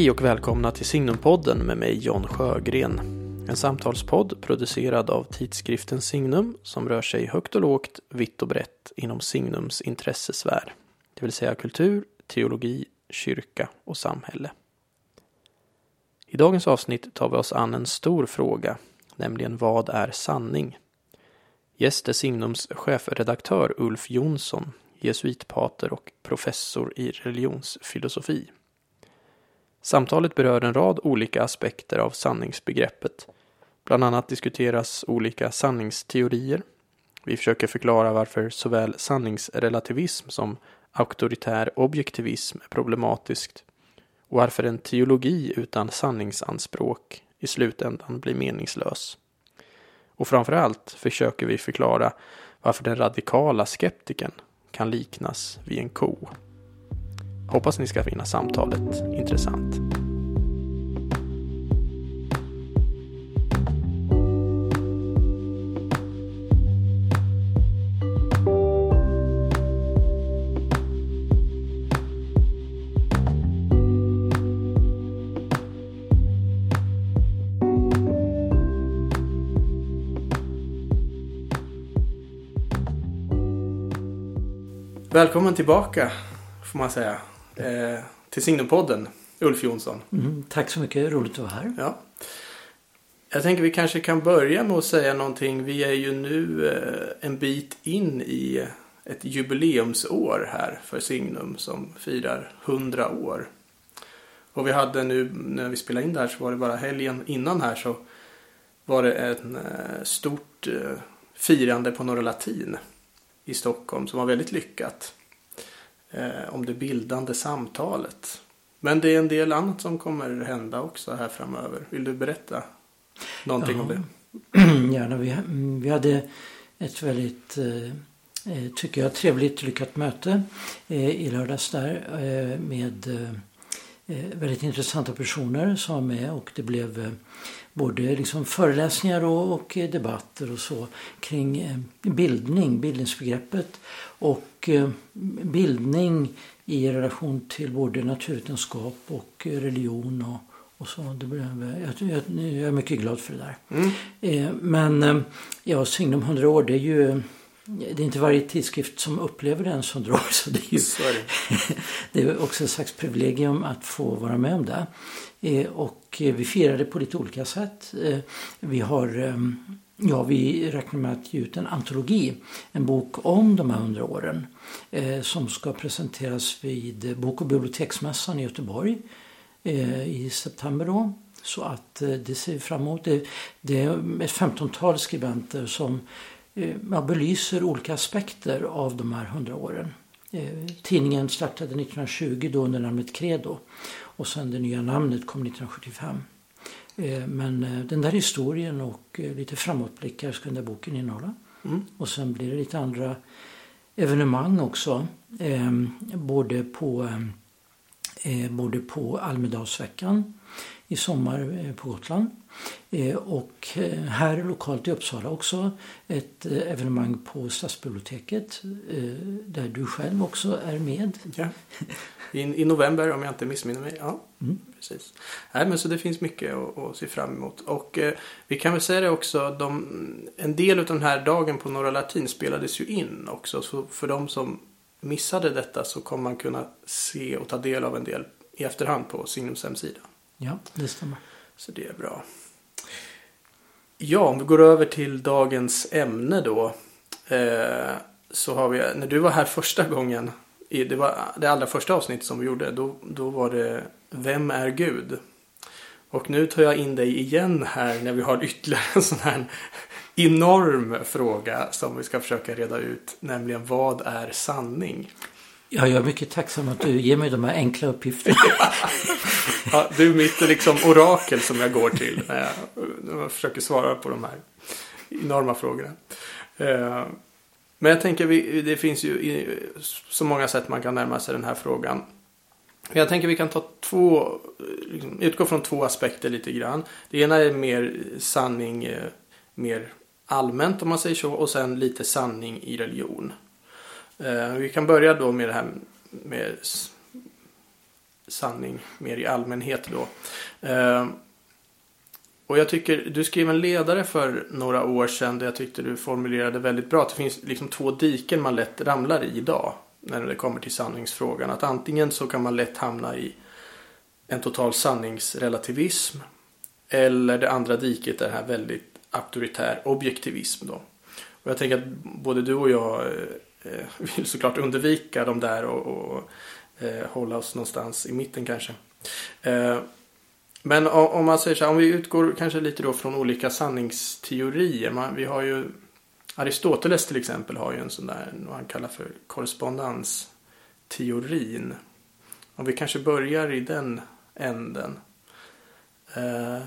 Hej och välkomna till Signumpodden med mig John Sjögren. En samtalspodd producerad av tidskriften Signum som rör sig högt och lågt, vitt och brett inom Signums intressesfär. Det vill säga kultur, teologi, kyrka och samhälle. I dagens avsnitt tar vi oss an en stor fråga, nämligen vad är sanning? Gäst är Signums chefredaktör Ulf Jonsson, jesuitpater och professor i religionsfilosofi. Samtalet berör en rad olika aspekter av sanningsbegreppet. Bland annat diskuteras olika sanningsteorier. Vi försöker förklara varför såväl sanningsrelativism som auktoritär objektivism är problematiskt och varför en teologi utan sanningsanspråk i slutändan blir meningslös. Och framförallt försöker vi förklara varför den radikala skeptiken kan liknas vid en ko. Hoppas ni ska finna samtalet intressant. Välkommen tillbaka får man säga eh, till Signumpodden, Ulf Jonsson. Mm, tack så mycket, roligt att vara här. Ja. Jag tänker vi kanske kan börja med att säga någonting. Vi är ju nu eh, en bit in i ett jubileumsår här för Signum som firar 100 år. Och vi hade nu när vi spelade in det här så var det bara helgen innan här så var det ett eh, stort eh, firande på Norra Latin i Stockholm som var väldigt lyckat eh, om det bildande samtalet. Men det är en del annat som kommer hända också här framöver. Vill du berätta någonting ja, om det? Gärna. Vi, vi hade ett väldigt, eh, eh, tycker jag, trevligt lyckat möte eh, i lördags där eh, med eh, väldigt intressanta personer som var med och det blev både liksom föreläsningar och, och, debatter och så kring bildning, bildningsbegreppet och eh, bildning i relation till både naturvetenskap och religion och, och så. Det blev, jag, jag, jag är mycket glad för det där. Mm. Eh, men eh, ja, Signum 100 år det är ju det är inte varje tidskrift som upplever ens 100 år. Så det är, ju, det. är också ett slags privilegium att få vara med om det. och vi firar det på lite olika sätt. vi har Ja, vi räknar med att ge ut en antologi, en bok om de här hundra åren eh, som ska presenteras vid Bok och biblioteksmässan i Göteborg eh, i september. Då. Så att eh, det ser vi fram emot. Det, är ett femtontal skribenter som eh, ja, belyser olika aspekter av de här hundra åren. Eh, tidningen startade 1920 då under namnet Credo och sen det nya namnet kom 1975. Eh, men eh, den där historien och eh, lite framåtblickar ska den där boken innehålla. Mm. Och sen blir det lite andra evenemang också. Både på, både på Almedalsveckan i sommar på Gotland. Och här lokalt i Uppsala också ett evenemang på Stadsbiblioteket där du själv också är med. Ja. I, I, november om jag inte missminner mig. Ja, mm. precis. Nej, men så det finns mycket att, att se fram emot. Och eh, vi kan väl säga det också. De, en del av den här dagen på Norra Latin spelades ju in också. Så för de som missade detta så kommer man kunna se och ta del av en del i efterhand på Signums hemsida. Ja, det stämmer. Så det är bra. Ja, om vi går över till dagens ämne då. Eh, så har vi, när du var här första gången i, det var det allra första avsnittet som vi gjorde. Då, då var det Vem är Gud? Och nu tar jag in dig igen här när vi har ytterligare en sån här enorm fråga som vi ska försöka reda ut. Nämligen vad är sanning? Ja, jag är mycket tacksam att du ger mig de här enkla uppgifterna. ja, du är mitt liksom orakel som jag går till när jag, när jag försöker svara på de här enorma frågorna. Eh, men jag tänker, det finns ju så många sätt man kan närma sig den här frågan. Jag tänker vi kan ta två, liksom, utgå från två aspekter lite grann. Det ena är mer sanning, eh, mer allmänt om man säger så. Och sen lite sanning i religion. Eh, vi kan börja då med det här med sanning mer i allmänhet då. Eh, och jag tycker, du skrev en ledare för några år sedan där jag tyckte du formulerade väldigt bra. Att det finns liksom två diken man lätt ramlar i idag. När det kommer till sanningsfrågan. Att antingen så kan man lätt hamna i en total sanningsrelativism. Eller det andra diket är det här väldigt auktoritär objektivism då. Och jag tänker att både du och jag eh, Eh, vill såklart undvika de där och, och eh, hålla oss någonstans i mitten kanske. Eh, men om man säger så här, om vi utgår kanske lite då från olika sanningsteorier. Man, vi har ju Aristoteles till exempel har ju en sån där, vad han kallar för korrespondensteorin. Om vi kanske börjar i den änden. Eh,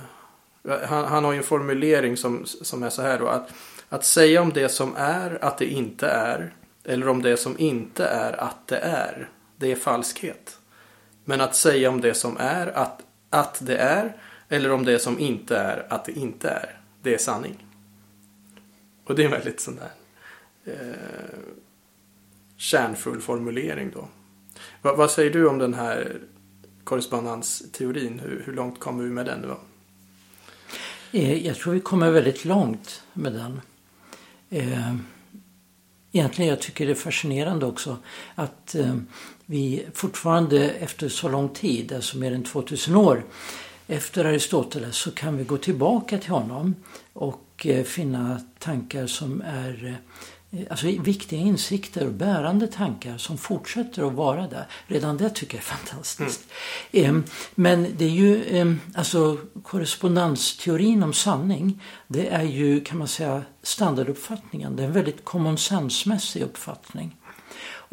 han, han, har ju en formulering som, som är så här då. Att, att säga om det som är att det inte är. Eller om det som inte är att det är. Det är falskhet. Men att säga om det som är att att det är eller om det som inte är att det inte är. Det är sanning. Och det är en väldigt sån där eh, kärnfull formulering då. Va, vad säger du om den här korrespondensteorin? Hur, hur långt kommer vi med den då? Eh, jag tror vi kommer väldigt långt med den. Eh, egentligen jag tycker det är fascinerande också att eh, vi fortfarande efter så lång tid, alltså mer än 2000 år efter Aristoteles så kan vi gå tillbaka till honom och eh, finna tankar som är eh, alltså viktiga insikter och bärande tankar som fortsätter att vara där. Redan det tycker jag är fantastiskt. Mm. Men det är ju, alltså korrespondensteorin om sanning, det är ju kan man säga standarduppfattningen. Det är en väldigt common sense-mässig uppfattning.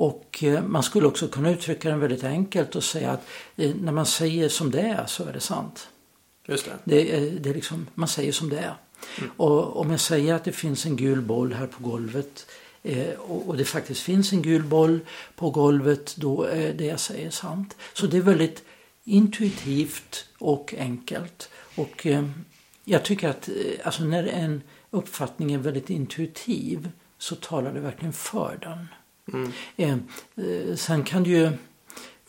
Och eh, man skulle också kunna uttrycka den väldigt enkelt och säga att eh, när man säger som det är så är det sant. Just det. det, det är liksom, man säger som det är. Mm. Och om jag säger att det finns en gul boll här på golvet eh, och, det faktiskt finns en gul boll på golvet då är det jag säger sant. Så det är väldigt intuitivt och enkelt. Och jag tycker att alltså när en uppfattning är väldigt intuitiv så talar det verkligen för den. Mm. Eh, sen kan det ju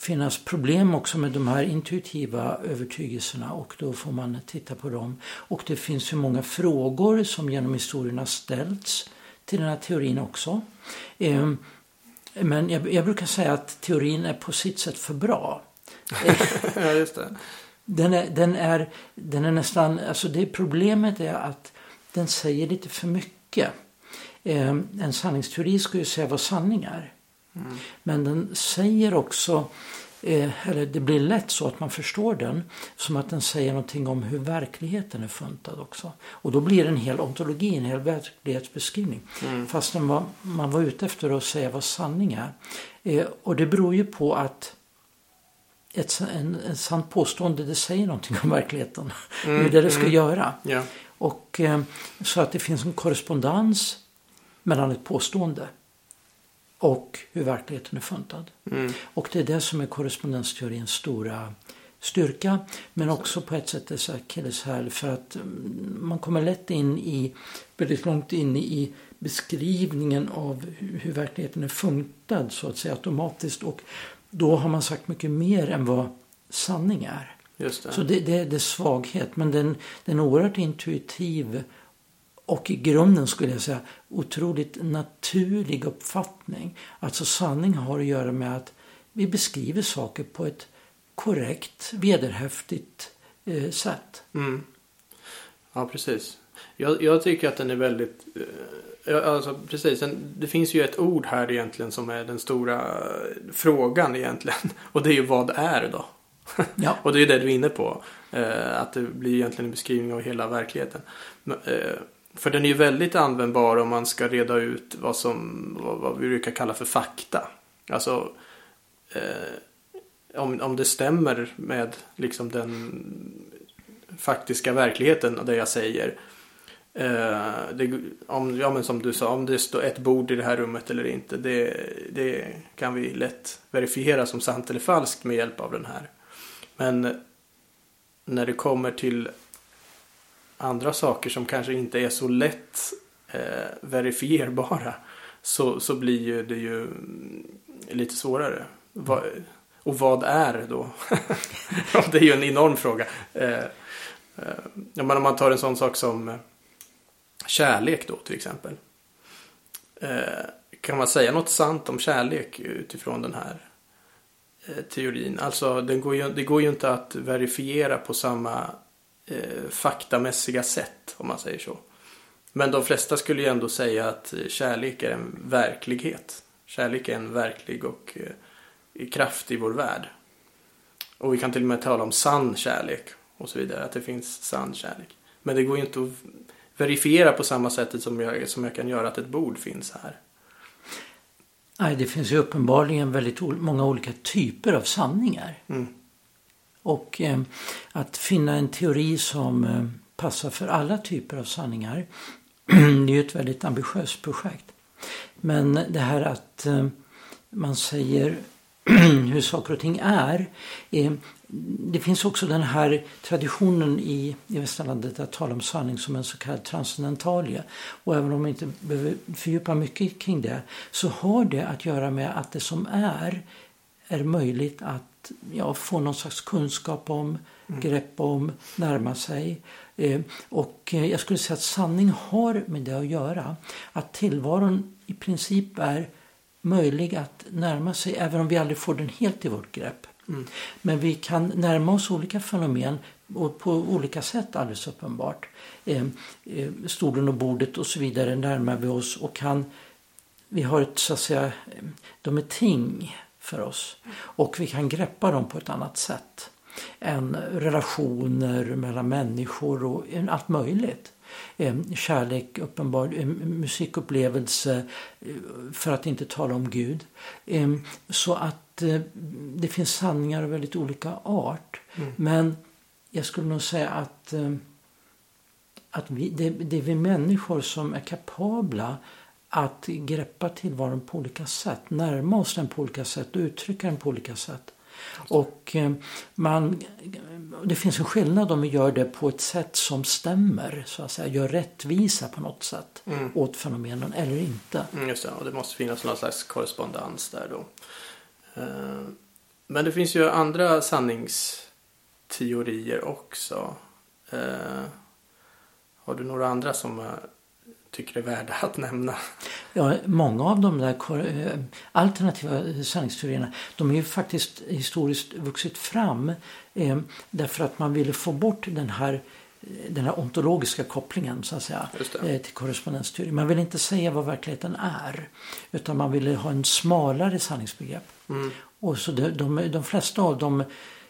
finnas problem också med de här intuitiva övertygelserna och då får man titta på dem. Och det finns ju många frågor som genom historien har ställts till den här teorin också. Eh, men jag, jag, brukar säga att teorin är på sitt sätt för bra. ja, just det. Den är, den är, den är nästan, alltså det problemet är att den säger lite för mycket. Eh, en sanningsteori ska ju säga vad sanning är. Mm. Men den säger också, eh, eller det blir lätt så att man förstår den som att den säger någonting om hur verkligheten är funtad också. Och då blir det en hel ontologi, en hel verklighetsbeskrivning. Mm. Fastän vad man var ute efter att säga vad sanning är. Eh, och det beror ju på att ett en, en sant påstående det säger någonting om verkligheten. Mm. det är det det ska mm. göra. Yeah. Och eh, Så att det finns en korrespondens mellan ett påstående och hur verkligheten är funtad. Mm. Och det är det som är korrespondensteorins stora styrka men också på ett sätt dess akilleshäl för att mm, man kommer lätt in i, väldigt långt in i beskrivningen av hur verkligheten är funtad så att säga automatiskt och då har man sagt mycket mer än vad sanning är. Just det. Så det, det, det är svaghet men den, den är oerhört intuitiv och i grunden skulle jag säga otroligt naturlig uppfattning. Alltså sanning har att göra med att vi beskriver saker på ett korrekt, vederhäftigt eh, sätt. Mm. Ja, precis. Jag, jag, tycker att den är väldigt... Eh, alltså, precis. det finns ju ett ord här egentligen som är den stora frågan egentligen. Och det är ju vad är då? Ja. och det är ju det du är inne på. Eh, att det blir egentligen en beskrivning av hela verkligheten. Men, eh, för den är ju väldigt användbar om man ska reda ut vad som vad, vad vi brukar kalla för fakta. Alltså eh, om, om det stämmer med liksom den faktiska verkligheten och det jag säger. Eh, det, om, ja, men som du sa, om det står ett bord i det här rummet eller inte. Det, det kan vi lätt verifiera som sant eller falskt med hjälp av den här. Men när det kommer till andra saker som kanske inte är så lätt eh, verifierbara så, så blir ju det ju lite svårare. Va, Och vad är då? det är ju en enorm fråga. Eh, eh, men om man tar en sån sak som eh, kärlek då till exempel. Eh, kan man säga något sant om kärlek utifrån den här eh, teorin? Alltså den går, ju, det går ju inte att verifiera på samma eh, faktamässiga sätt om man säger så. Men de flesta skulle ju ändå säga att kärlek är en verklighet. Kärlek är en verklig och eh, kraft i vår värld. Och vi kan till och med tala om sann kärlek och så vidare. Att det finns sann kärlek. Men det går ju inte att verifiera på samma sätt som jag, som jag kan göra att ett bord finns här. Nej, det finns ju uppenbarligen väldigt många olika typer av sanningar. Mm. Och eh, att finna en teori som eh, passar för alla typer av sanningar det är ju ett väldigt ambitiöst projekt. Men det här att eh, man säger hur saker och ting är. Eh, det finns också den här traditionen i, i västerlandet att tala om sanning som en så kallad transcendentalia. Och även om man inte behöver fördjupa mycket kring det så har det att göra med att det som är är möjligt att ja, få någon slags kunskap om, mm. grepp om, närma sig. Eh, och eh, jag skulle säga att sanning har med det att göra. Att tillvaron i princip är möjlig att närma sig även om vi aldrig får den helt i vårt grepp. Mm. Men vi kan närma oss olika fenomen och på olika sätt alldeles uppenbart. Eh, eh, stolen och bordet och så vidare närmar vi oss och kan vi har ett så att säga, de är ting för oss och vi kan greppa dem på ett annat sätt än relationer mellan människor och allt möjligt. Kärlek, uppenbar musikupplevelse, eh, för att inte tala om Gud. Så att eh, det finns sanningar av väldigt olika art. Mm. Men jag skulle nog säga att, att vi, det, det är vi människor som är kapabla att greppa tillvaron på olika sätt, närma oss den på olika sätt och uttrycka den på olika sätt. Och eh, man, det finns en skillnad om vi gör det på ett sätt som stämmer, så att säga, gör rättvisa på något sätt mm. åt fenomenen eller inte. Mm, just det, och det måste finnas någon slags korrespondens där då. Eh, men det finns ju andra sanningsteorier också. Eh, har du några andra som tycker är värda att nämna? Ja, många av de där eh, alternativa sanningsteorierna de är ju faktiskt historiskt vuxit fram eh, därför att man ville få bort den här den här ontologiska kopplingen så att säga eh, till korrespondensteori. Man vill inte säga vad verkligheten är utan man ville ha en smalare sanningsbegrepp. Mm. Och så de, de, de flesta av dem Eh,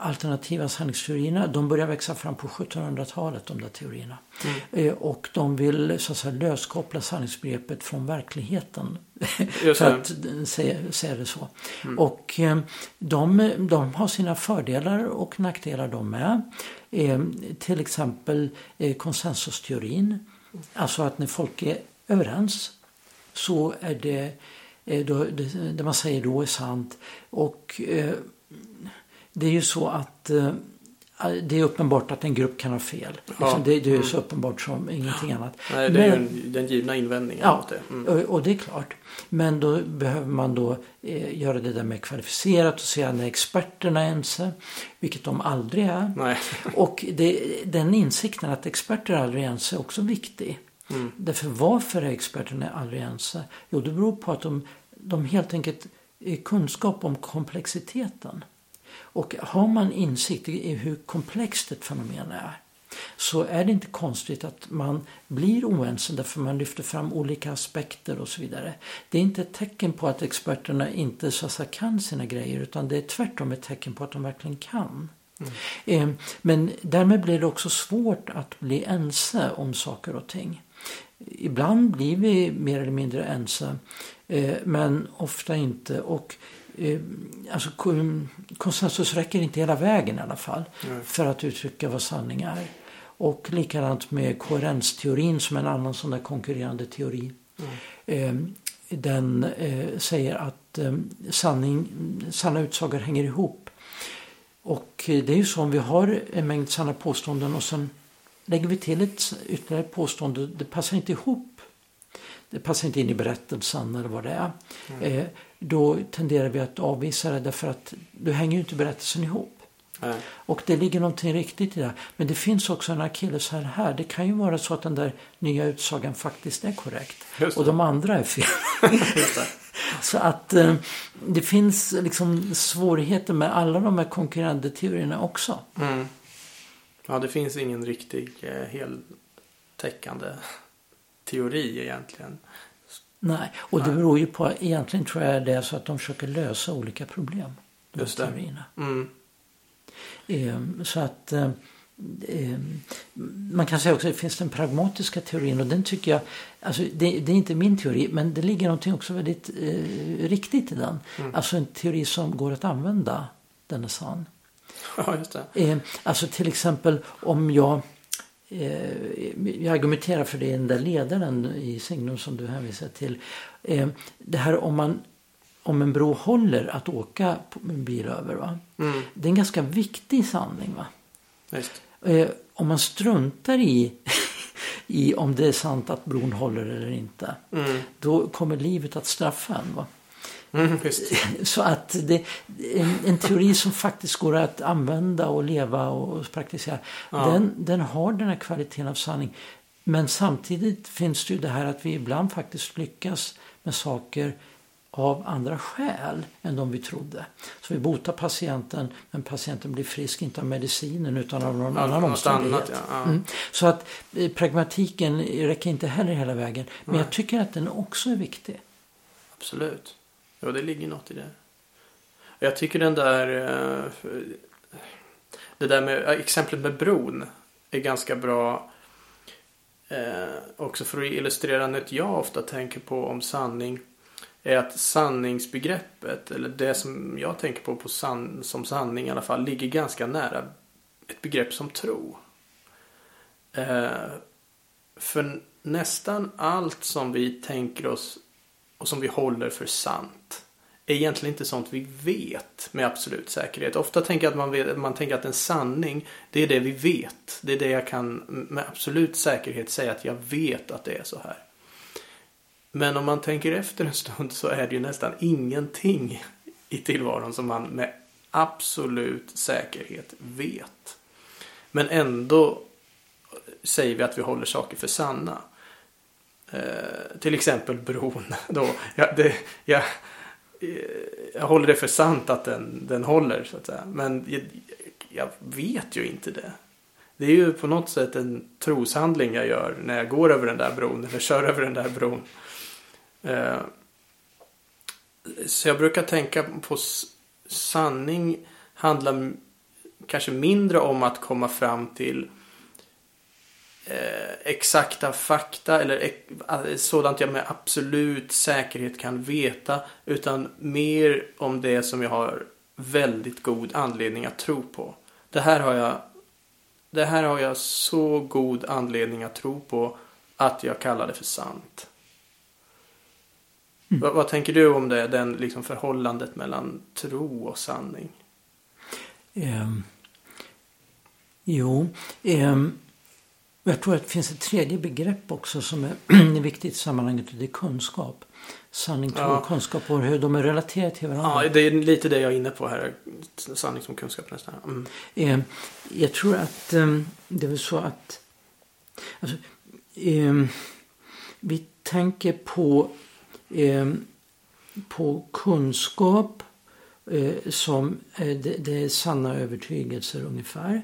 alternativa sanningsteorierna de börjar växa fram på 1700-talet de där teorierna. Mm. Eh, och de vill så att säga, löskoppla sanningsbegreppet från verkligheten. för att säga, säga det så. Mm. Och eh, de, de har sina fördelar och nackdelar de med. Till exempel konsensusteorin. Alltså att när folk är överens så är det, då, det, det man säger då är sant. Och det är ju så att eh, det är uppenbart att en grupp kan ha fel. Ja. Liksom, det, det, är så mm. uppenbart som ingenting annat. Nej, det är Men, ju den givna invändningen. Ja, det. Mm. Och, och, det är klart. Men då behöver man då eh, göra det där med kvalificerat och säga när experterna är ense. Vilket de aldrig är. Nej. Och det, den insikten att experter aldrig är ense är också viktig. Mm. Därför varför är experterna aldrig ense? Jo, det beror på att de, de helt enkelt är kunskap om komplexiteten. Och har man insikt i hur komplext ett fenomen är så är det inte konstigt att man blir oense därför man lyfter fram olika aspekter och så vidare. Det är inte ett tecken på att experterna inte så säga, kan sina grejer utan det är tvärtom ett tecken på att de verkligen kan. Mm. Eh, men därmed blir det också svårt att bli ense om saker och ting. Ibland blir vi mer eller mindre ense eh, men ofta inte. Och Eh, alltså, konsensus räcker inte hela vägen i alla fall Nej. för att uttrycka vad sanning är. Och likadant med koherensteorin som är en annan sån där konkurrerande teori. Mm. Eh, den eh, säger att eh, sanning, sanna utsagor hänger ihop. Och eh, det är ju så om vi har en mängd sanna påståenden och sen lägger vi till ett ytterligare påstående. Det passar inte ihop. Det passar inte in i berättelsen eller vad det är. Mm. Då tenderar vi att avvisa det därför att du hänger ju inte berättelsen ihop. Nej. Och det ligger någonting riktigt i det. Men det finns också en akilleshäl här. Det kan ju vara så att den där nya utsagan faktiskt är korrekt. Och de andra är fel. Så att eh, det finns liksom svårigheter med alla de här konkurrerande teorierna också. Mm. Ja, det finns ingen riktig eh, heltäckande teori egentligen. Nej, och det beror ju på, egentligen tror jag det är så att de försöker lösa olika problem. De Just det. Mm. Eh, Så att eh, eh, man kan säga också att det finns den pragmatiska teorin och den tycker jag, alltså det, det är inte min teori men det ligger någonting också väldigt eh, riktigt i den. Mm. Alltså en teori som går att använda, den är sann. Ja, just det. Alltså till exempel om jag jag argumenterar för det i den där ledaren i Signum som du hänvisar till. Eh, det här om man om en bro håller att åka på en bil över. Va? Mm. Det är en ganska viktig sanning. Va? Eh, om man struntar i, i om det är sant att bron håller eller inte. Mm. Då kommer livet att straffa en. Va? Mm. Så att det, en, en teori som faktiskt går att använda och leva och praktisera. Ja. Den, den har den här kvaliteten av sanning. Men samtidigt finns det ju det här att vi ibland faktiskt lyckas med saker av andra skäl än de vi trodde. Så vi botar patienten men patienten blir frisk inte av medicinen utan av någon Ja, annan omständighet. annat. Ja. Mm. Så att eh, pragmatiken räcker inte heller hela vägen. Men Nej. jag tycker att den också är viktig. Absolut. Ja, det ligger något i det. Jag tycker den där... Eh, det där med exemplet med bron är ganska bra. eh, Också för att illustrera något jag ofta tänker på om sanning. Är att sanningsbegreppet, eller det som jag tänker på, på san, som sanning i alla fall, ligger ganska nära ett begrepp som tro. Eh, För nästan allt som vi tänker oss och som vi håller för sant är egentligen inte sånt vi vet med absolut säkerhet. Ofta tänker jag att man, vet, man tänker att en sanning, det är det vi vet. Det är det jag kan med absolut säkerhet säga att jag vet att det är så här. Men om man tänker efter en stund så är det ju nästan ingenting i tillvaron som man med absolut säkerhet vet. Men ändå säger vi att vi håller saker för sanna. Eh, till exempel bron. Då. Jag, det, ja, eh, jag håller det för sant att den, den håller så att säga. Men jag, jag vet ju inte det. Det är ju på något sätt en troshandling jag gör när jag går över den där bron eller kör över den där bron. Eh, så jag brukar tänka på sanning handlar kanske mindre om att komma fram till eh, exakta fakta eller eh, sådant jag med absolut säkerhet kan veta. Utan mer om det som jag har väldigt god anledning att tro på. Det här har jag, det här har jag så god anledning att tro på att jag kallar det för sant. Vad, vad tänker du om det, den liksom förhållandet mellan tro och sanning? Ehm, jo, ehm, jag tror att det finns ett tredje begrepp också som är viktigt i sammanhanget och det är kunskap. Sanning, tro Ja. och kunskap och hur de är relaterade till varandra. Ja, det är lite det jag är inne på här. Sanning som kunskap nästan. Mm. Ehm, jag tror att ehm, det är väl så att alltså, ehm, vi tänker på, ehm, på kunskap eh, som eh, det, det är sanna övertygelser ungefär.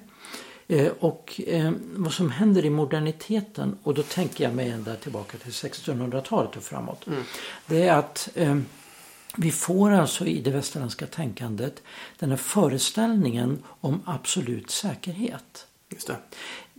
Eh, och eh, vad som händer i moderniteten, och då tänker jag mig ända tillbaka till 1600-talet och framåt. Mm. Det är att eh, vi får alltså i det västerländska tänkandet den här föreställningen om absolut säkerhet. Just det.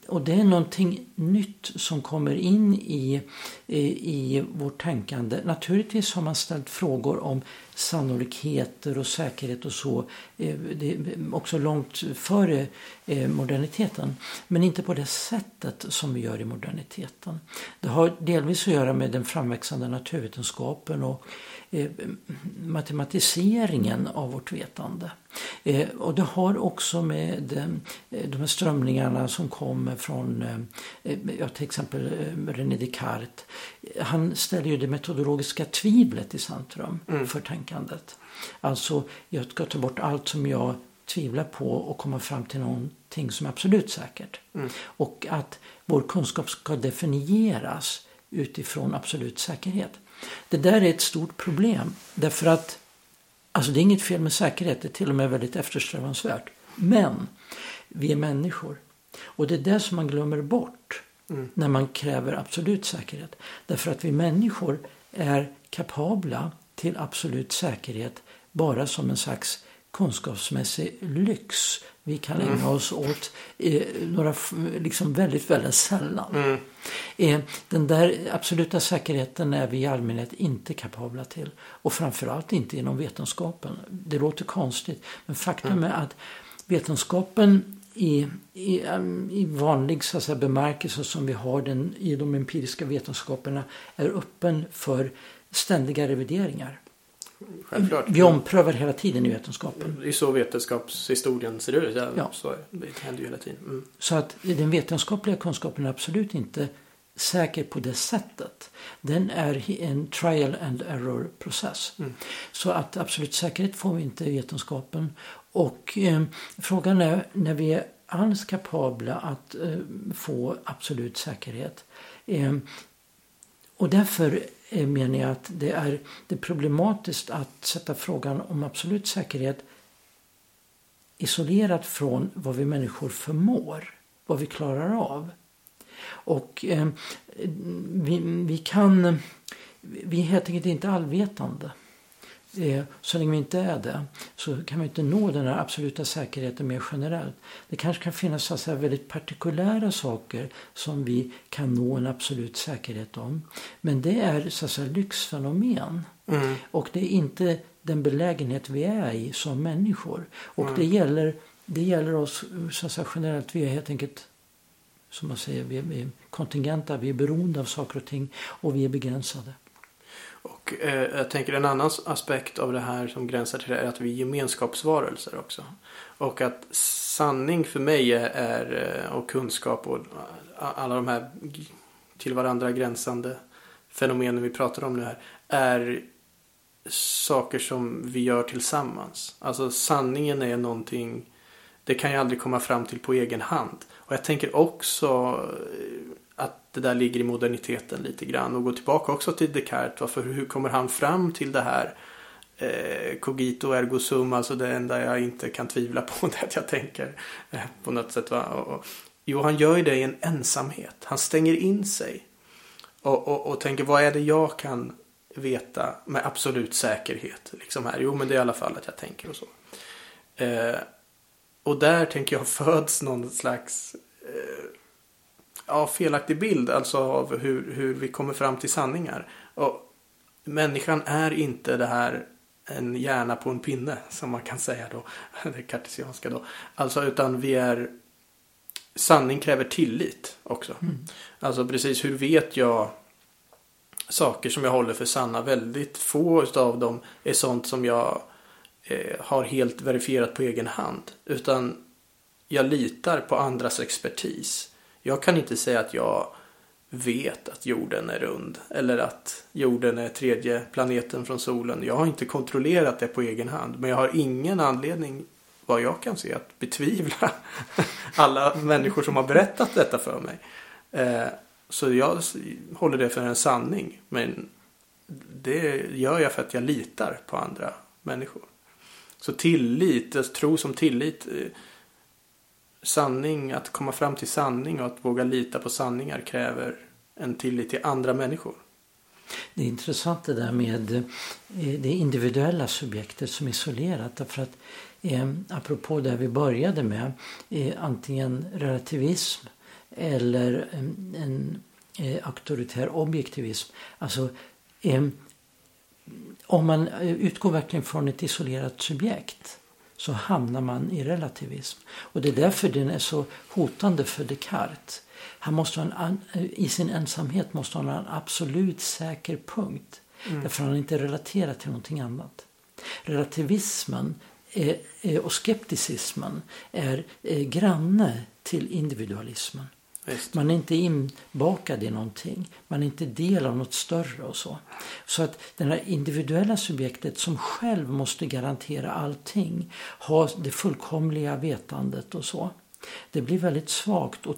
Och det är någonting nytt som kommer in i, i, i vårt tänkande. Naturligtvis har man ställt frågor om sannolikheter och säkerhet och så. Eh, det är också långt före eh, moderniteten. Men inte på det sättet som vi gör i moderniteten. Det har delvis att göra med den framväxande naturvetenskapen och matematiseringen av vårt vetande. Eh, och det har också med eh, de här strömningarna som kommer från eh, ja, till exempel René Descartes. Han ställer ju det metodologiska tvivlet i centrum mm. för tänkandet. Alltså, jag ska ta bort allt som jag tvivlar på och komma fram till någonting som är absolut säkert. Mm. Och att vår kunskap ska definieras utifrån absolut säkerhet. Det där är ett stort problem därför att Alltså det är inget fel med säkerhet, det är till och med väldigt eftersträvansvärt. Men vi är människor. Och det är det som man glömmer bort mm. när man kräver absolut säkerhet. Därför att vi människor är kapabla till absolut säkerhet bara som en slags kunskapsmässig lyx vi kan ägna mm. oss åt eh, några, liksom väldigt, väldigt sällan. Mm. Eh, den där absoluta säkerheten är vi i allmänhet inte kapabla till. Och framförallt inte inom vetenskapen. Det låter konstigt men faktum mm. är att vetenskapen i, i, i vanlig så säga, bemärkelse som vi har den i de empiriska vetenskaperna är öppen för ständiga revideringar. Självklart. Vi omprövar hela tiden i vetenskapen. Det är så vetenskapshistorien ser ut. Ja. Så det händer ju hela tiden. Mm. Så att den vetenskapliga kunskapen är absolut inte säker på det sättet. Den är en trial and error process. Mm. Så att absolut säkerhet får vi inte i vetenskapen. Och eh, frågan är när vi är alls kapabla att eh, få absolut säkerhet. Eh, och därför Eh, menar jag att det är, det är problematiskt att sätta frågan om absolut säkerhet isolerat från vad vi människor förmår, vad vi klarar av. Och eh, vi, vi kan, vi är helt enkelt inte allvetande. Eh, så länge vi inte är det så kan vi inte nå den här absoluta säkerheten mer generellt. Det kanske kan finnas så säga, väldigt partikulära saker som vi kan nå en absolut säkerhet om. Men det är så att säga, lyxfenomen. Mm. Och det är inte den belägenhet vi är i som människor. Och mm. det, gäller, det gäller oss så att säga, generellt. Vi är helt enkelt som man säger, vi är kontingenta, vi är beroende av saker och ting och vi är begränsade. Och eh, jag tänker en annan aspekt av det här som gränsar till det är att vi är gemenskapsvarelser också. Och att sanning för mig är, eh, och kunskap och eh, alla de här till varandra gränsande fenomenen vi pratar om nu här är saker som vi gör tillsammans. Alltså sanningen är någonting det kan jag aldrig komma fram till på egen hand. Och jag tänker också eh, att det där ligger i moderniteten lite grann och gå tillbaka också till Descartes. Varför, hur kommer han fram till det här eh, cogito ergo sum, alltså det enda jag inte kan tvivla på det att jag tänker eh, på något sätt. Va? Och, och, jo, han gör ju det i en ensamhet. Han stänger in sig och, och, och tänker vad är det jag kan veta med absolut säkerhet. Liksom här. Jo, men det är i alla fall att jag tänker och så. Eh, och där tänker jag föds någon slags eh, ja, felaktig bild alltså av hur, hur vi kommer fram till sanningar. Och människan är inte det här en hjärna på en pinne som man kan säga då. Det kartesianska då. Alltså utan vi är sanning kräver tillit också. Mm. Alltså precis hur vet jag saker som jag håller för sanna. Väldigt få av dem är sånt som jag eh, har helt verifierat på egen hand. Utan jag litar på andras expertis. Jag kan inte säga att jag vet att jorden är rund eller att jorden är tredje planeten från solen. Jag har inte kontrollerat det på egen hand men jag har ingen anledning vad jag kan se att betvivla alla människor som har berättat detta för mig. Eh, så jag håller det för en sanning men det gör jag för att jag litar på andra människor. Så tillit, tro som tillit eh, sanning, att komma fram till sanning och att våga lita på sanningar kräver en tillit till andra människor. Det är intressant det där med eh, det individuella subjektet som isolerat. Därför att eh, apropå det vi började med, eh, antingen relativism eller en, en eh, auktoritär objektivism. Alltså eh, om man eh, utgår verkligen från ett isolerat subjekt så hamnar man i relativism. Och det är därför den är så hotande för Descartes. Han måste en, I sin ensamhet måste han ha en absolut säker punkt Mm. Därför han inte relaterar till någonting annat. Relativismen är, och skepticismen är, är granne till individualismen. Just. Man är inte inbakad i någonting. Man är inte del av något större och så. Så att det här individuella subjektet som själv måste garantera allting, ha det fullkomliga vetandet och så. Det blir väldigt svagt och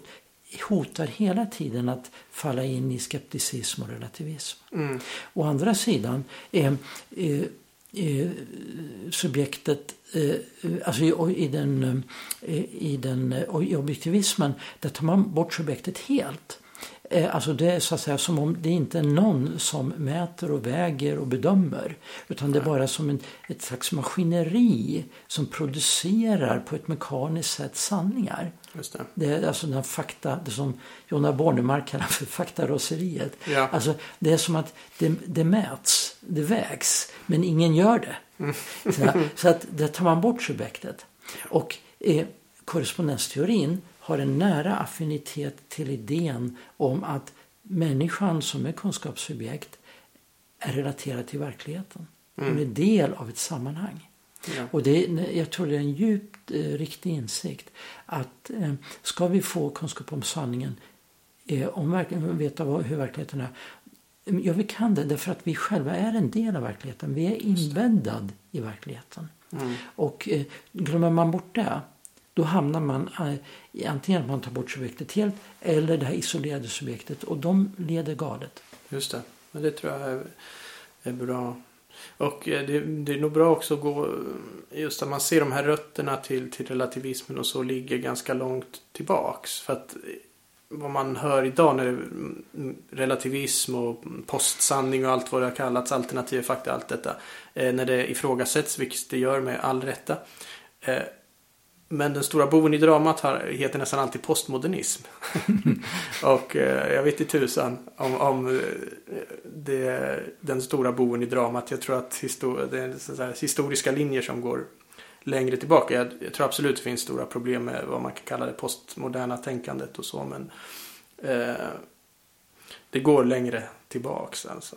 hotar hela tiden att falla in i skepticism och relativism. Mm. Å andra sidan är, är subjektet Eh, alltså i, i, den, eh, i, den, i objektivismen, där tar man bort subjektet helt. Eh, alltså det är så att säga som om det inte är någon som mäter och väger och bedömer. Utan det är bara som en, ett slags maskineri som producerar på ett mekaniskt sätt sanningar. Just det. det är alltså den fakta, det som Jonna Bornemark kallar för faktaraseriet. Ja. Alltså det är som att det, det mäts, det vägs, men ingen gör det. Mm. Så, så, att där tar man bort subjektet. Och eh, korrespondensteorin har en nära affinitet till idén om att människan som är kunskapssubjekt är relaterad till verkligheten. Mm. Hon är del av ett sammanhang. Ja. Och det, jag tror det är en djupt eh, riktig insikt att eh, ska vi få kunskap om sanningen, eh, om veta vad, hur verkligheten är, Ja, vi kan det därför att vi själva är en del av verkligheten. Vi är inbäddad i verkligheten. Mm. Och eh, glömmer man bort det, då hamnar man eh, antingen att man tar bort subjektet helt eller det här isolerade subjektet och de leder galet. Just det, men det tror jag är, är bra. Och eh, det, det, är nog bra också att gå, just att man ser de här rötterna till, till relativismen och så ligger ganska långt tillbaks. För att eh, vad man hör idag när det är relativism och postsanning och allt vad det har kallats, alternativa fakta, allt detta. Eh, när det ifrågasätts, vilket det gör med all rätta. Men den stora boven i dramat har, heter nästan alltid postmodernism. och eh, jag vet i tusan om, om eh, det, den stora boven i dramat. Jag tror att histor det är historiska linjer som går längre tillbaka. Jag, jag, tror absolut det finns stora problem med vad man kan kalla det postmoderna tänkandet och så. Men eh, det går längre tillbaks alltså.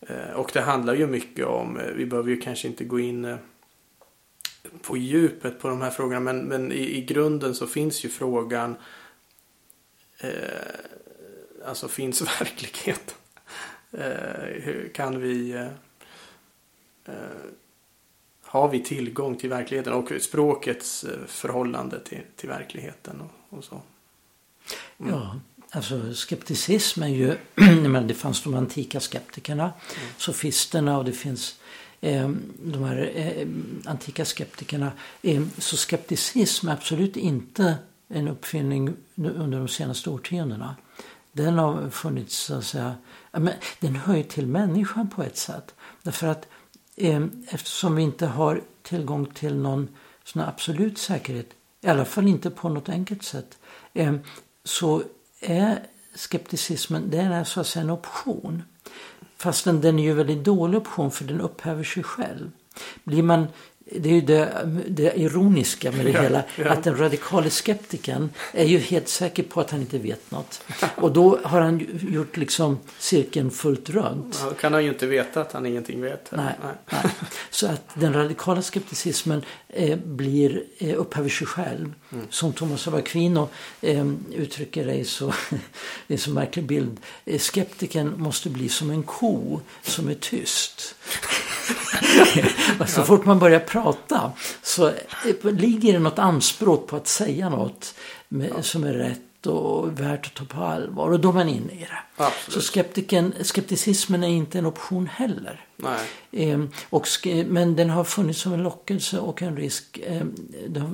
Eh, och det handlar ju mycket om, eh, vi behöver ju kanske inte gå in eh, på djupet på de här frågorna. Men, men i, i grunden så finns ju frågan eh, Alltså finns verkligheten? Eh, hur kan vi eh, har vi tillgång till verkligheten och språkets eh, förhållande till, till verkligheten och, och så. Mm. Ja, alltså skepticism är ju, men det fanns de antika skeptikerna, mm. sofisterna och det finns eh, Ehm, de här eh, antika skeptikerna. Eh, så skepticism är absolut inte en uppfinning under de senaste årtiondena. Den har funnits så att säga, men den hör ju till människan på ett sätt. Därför att Eh, eftersom vi inte har tillgång till någon sån absolut säkerhet, i alla fall inte på något enkelt sätt, eh, så är skepticismen den är så att säga en option. Fastän den är ju en väldigt dålig option för den upphäver sig själv. Blir man det är ju det, det ironiska med det ja, hela. Ja. Att den radikala skeptikern är ju helt säker på att han inte vet något. Och då har han gjort liksom cirkeln fullt runt. Ja, då kan han ju inte veta att han ingenting vet. Nej, nej. nej. Så att den radikala skepticismen eh, blir, eh, upphäver sig själv. Mm. Som Thomas av Aquino eh, uttrycker det så, det är en så märklig bild. Eh, skeptikern måste bli som en ko som är tyst. så fort man börjar prata så ligger det något anspråk på att säga något med, ja. som är rätt och värt att ta på allvar. Och då är man inne i det. Absolut. Så skeptiken, skepticismen är inte en option heller. Ehm, och, men den har funnits som en lockelse och en risk eh,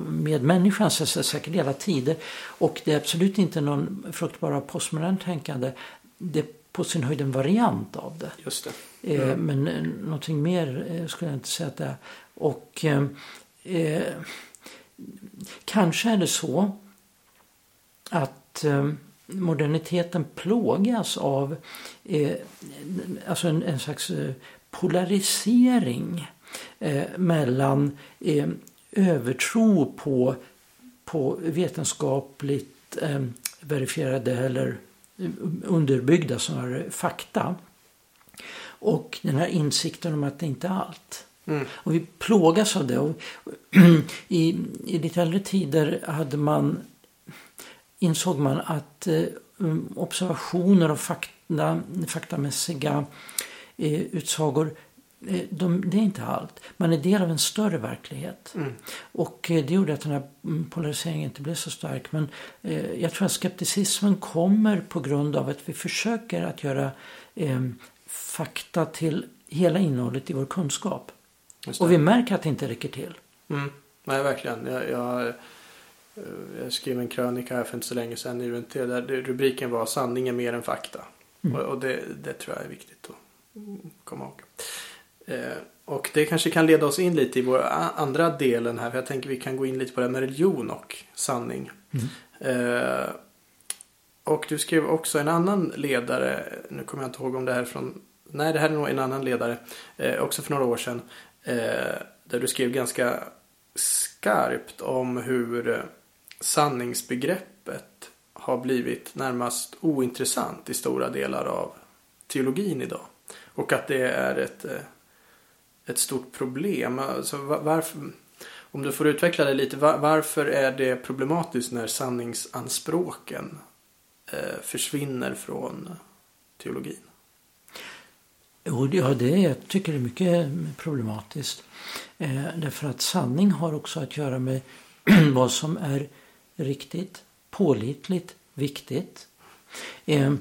med människan så säkert hela tider. Och det är absolut inte någon fruktbara postmodern tänkande. Det på sin höjd en variant av det. Just det. Mm. Men eh, någonting mer eh, skulle jag inte säga att det är. Och eh, kanske är det så att moderniteten plågas av alltså en, en slags polarisering mellan övertro på, på vetenskapligt verifierade eller underbyggda sådana fakta Och den här insikten om att det inte är allt. Mm. Och vi plågas av det. Och i, I lite äldre tider hade man, insåg man att eh, observationer och fakta, faktamässiga eh, utsagor de, det är inte allt. Man är del av en större verklighet. Mm. Och eh, det gjorde att den här mm, polariseringen inte blev så stark. Men eh, jag tror att skepticismen kommer på grund av att vi försöker att göra eh, fakta till hela innehållet i vår kunskap. Och vi märker att det inte räcker till. Mm. Nej, verkligen. Jag, jag, eh, jag skrev en krönika här för inte så länge sedan i UNT där rubriken var Sanning är mer än fakta. Mm. Och, och det, det, tror jag är viktigt att komma ihåg. Eh, och det kanske kan leda oss in lite i vår andra delen här. För jag tänker vi kan gå in lite på det här med religion och sanning. Mm. Eh, och du skrev också en annan ledare. Nu kommer jag inte ihåg om det här är från. Nej, det här är nog en annan ledare. Eh, också för några år sedan. Eh, där du skrev ganska skarpt om hur eh, sanningsbegreppet har blivit närmast ointressant i stora delar av teologin idag. Och att det är ett, eh, ett stort problem. Alltså varför, om du får utveckla det lite. Varför är det problematiskt när sanningsanspråken eh, försvinner från teologin? Jo, ja, det jag tycker det är mycket problematiskt. Eh, därför att sanning har också att göra med vad som är riktigt, pålitligt, viktigt. Eh,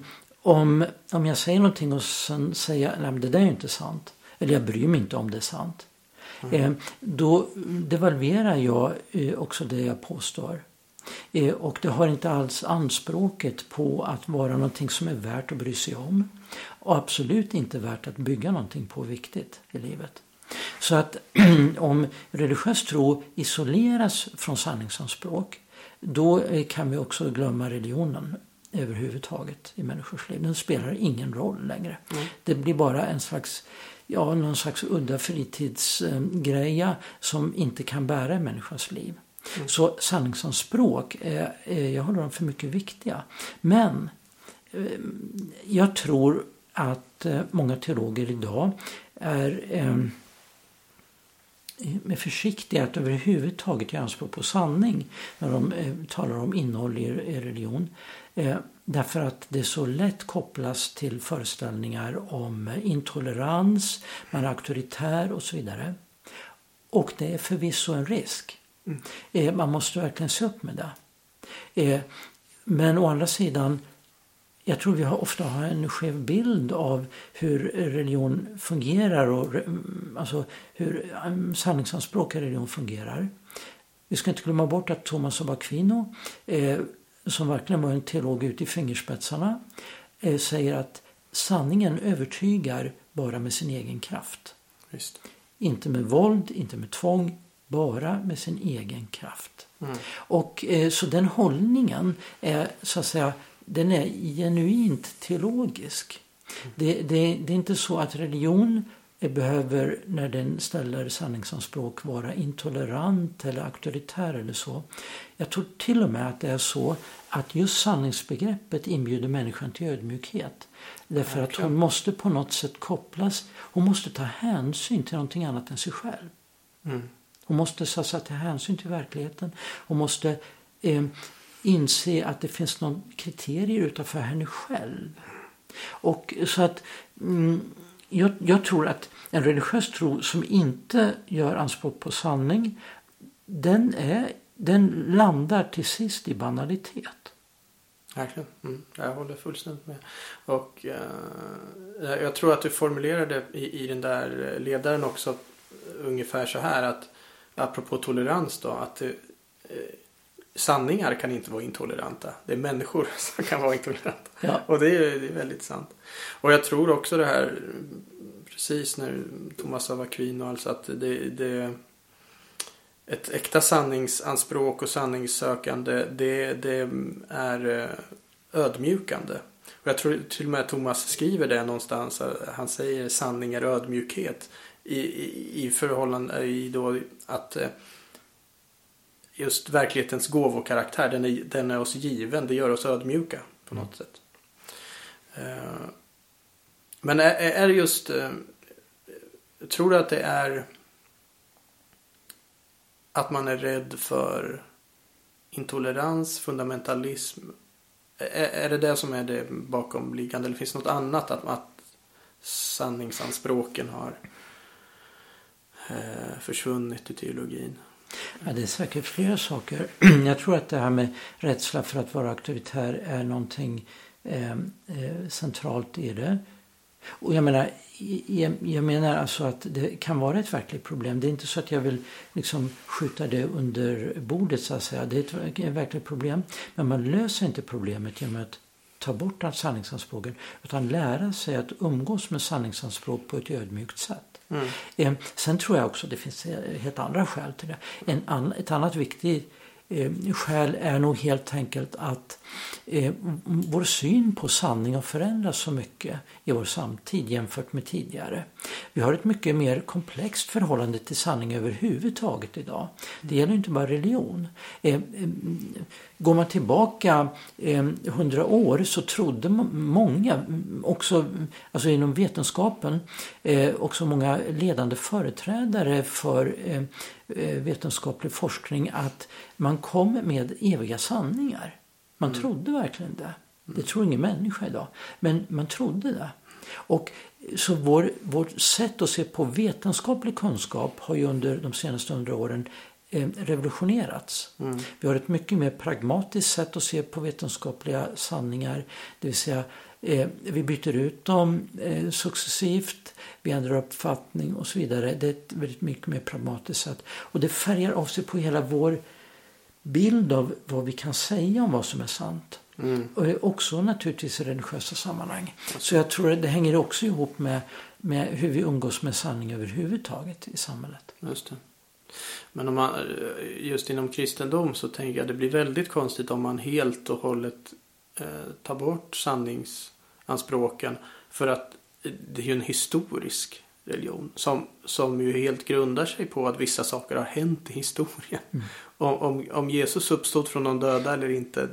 om, om jag säger någonting och sen säger nej det där är inte sant. Eller jag bryr mig inte om det är sant. Mm. Eh, då devalverar jag eh, också det jag påstår. Eh, och det har inte alls anspråket på att vara någonting som är värt att bry sig om. Och absolut inte värt att bygga någonting på viktigt i livet. Så att om religiös tro isoleras från sanningsanspråk då kan vi också glömma religionen överhuvudtaget i människors liv. Den spelar ingen roll längre. Mm. Det blir bara en slags ja, någon slags udda fritidsgreja som inte kan bära en människas liv. Mm. Så sanningsanspråk, är, jag håller dem för mycket viktiga. Men eh, jag tror att eh, många teologer idag är eh, med försiktiga att överhuvudtaget göra anspråk på sanning när de talar om innehåll i religion. Därför att det så lätt kopplas till föreställningar om intolerans, man är auktoritär och så vidare. Och det är förvisso en risk. Mm. Man måste verkligen se upp med det. Men å andra sidan, jag tror vi ofta har en skev bild av hur religion fungerar och alltså hur um, sanningsanspråk i religion fungerar. Vi ska inte glömma bort att Thomas av Aquino, eh, som verkligen var en teolog ut i fingerspetsarna, eh, säger att sanningen övertygar bara med sin egen kraft. Just. Inte med våld, inte med tvång, bara med sin egen kraft. Mm. Och eh, så den hållningen är så att säga den är genuint teologisk. Mm. Det, det, det, är inte så att religion behöver när den ställer sanningsanspråk vara intolerant eller auktoritär eller så. Jag tror till och med att det är så att just sanningsbegreppet inbjuder människan till ödmjukhet. Därför att hon måste på något sätt kopplas, hon måste ta hänsyn till någonting annat än sig själv. Mm. Hon måste så att ta hänsyn till verkligheten. Hon måste eh, inse att det finns någon kriterier utanför henne själv. Och så att mm, jag, jag, tror att en religiös tro som inte gör anspråk på sanning den, är, den landar till sist i banalitet. Verkligen. Mm, jag håller fullständigt med. Och eh, jag tror att du formulerade i, i den där ledaren också ungefär så här att apropå tolerans då, att eh, sanningar kan inte vara intoleranta. Det är människor som kan vara intoleranta. Ja. Och det är, det är väldigt sant. Och jag tror också det här, precis när Thomas av Aquino, alltså att det, det ett äkta sanningsanspråk och sanningssökande det, det är eh, ödmjukande. Och jag tror till och med att Thomas skriver det någonstans. Han säger sanning är ödmjukhet i, i, i förhållande i då att eh, just verklighetens gåvokaraktär den är, den är oss given. Det gör oss ödmjuka på något mm. sätt. Eh, men är, är det just... Eh, tror du att det är att man är rädd för intolerans, fundamentalism? Är, är det det som är det bakomliggande eller finns det något annat? Att, att sanningsanspråken har eh, försvunnit i teologin? Ja, det är säkert flera saker. Jag tror att det här med rädsla för att vara auktoritär är någonting eh, eh, centralt i det. Och jag menar, jag, jag, menar alltså att det kan vara ett verkligt problem. Det är inte så att jag vill liksom skjuta det under bordet så att säga. Det är ett, ett verkligt problem. Men man löser inte problemet genom att ta bort sanningsanspråken utan lära sig att umgås med sanningsanspråk på ett ödmjukt sätt. Mm. Eh, sen tror jag också det finns helt andra skäl till det. En an, ett annat viktigt eh, skäl är nog helt enkelt att eh, vår syn på sanning har förändrats så mycket i vår samtid jämfört med tidigare. Vi har ett mycket mer komplext förhållande till sanning överhuvudtaget idag. Det gäller inte bara religion. Eh, eh, går man tillbaka eh, hundra år så trodde många, också alltså inom vetenskapen, eh, också många ledande företrädare för eh, vetenskaplig forskning att man kom med eviga sanningar. Man mm. trodde verkligen det. Det tror ingen människa idag. Men man trodde det. Och så vår, vårt sätt att se på vetenskaplig kunskap har ju under de senaste hundra åren eh, revolutionerats. Mm. Vi har ett mycket mer pragmatiskt sätt att se på vetenskapliga sanningar. Det vill säga eh, vi byter ut dem eh, successivt, vi ändrar uppfattning och så vidare. Det är ett väldigt mycket mer pragmatiskt sätt. Och det färgar av sig på hela vår bild av vad vi kan säga om vad som är sant. Mm. Och också naturligtvis i religiösa sammanhang. Så jag tror att det hänger också ihop med, med hur vi umgås med sanning överhuvudtaget i samhället. Just det. Men om man, just inom kristendom så tänker jag det blir väldigt konstigt om man helt och hållet eh, tar bort sanningsanspråken. För att det är ju en historisk religion som, som ju helt grundar sig på att vissa saker har hänt i historien. Mm. Om, om, om Jesus uppstod från de döda eller inte,